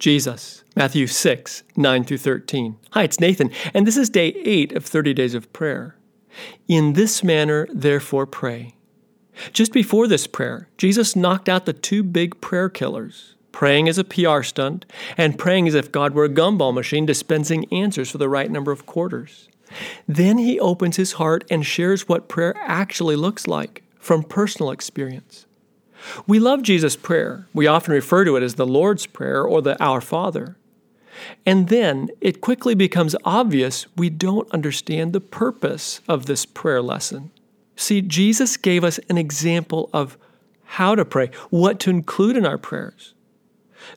Jesus, Matthew 6, 9 through 13. Hi, it's Nathan, and this is day 8 of 30 days of prayer. In this manner, therefore, pray. Just before this prayer, Jesus knocked out the two big prayer killers praying as a PR stunt and praying as if God were a gumball machine dispensing answers for the right number of quarters. Then he opens his heart and shares what prayer actually looks like from personal experience. We love Jesus' prayer. We often refer to it as the Lord's Prayer or the Our Father. And then it quickly becomes obvious we don't understand the purpose of this prayer lesson. See, Jesus gave us an example of how to pray, what to include in our prayers.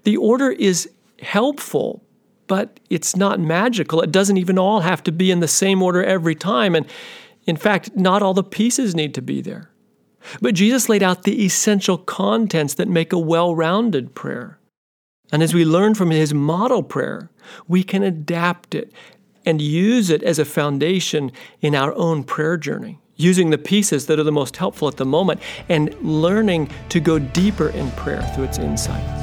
The order is helpful, but it's not magical. It doesn't even all have to be in the same order every time. And in fact, not all the pieces need to be there. But Jesus laid out the essential contents that make a well rounded prayer. And as we learn from his model prayer, we can adapt it and use it as a foundation in our own prayer journey, using the pieces that are the most helpful at the moment and learning to go deeper in prayer through its insights.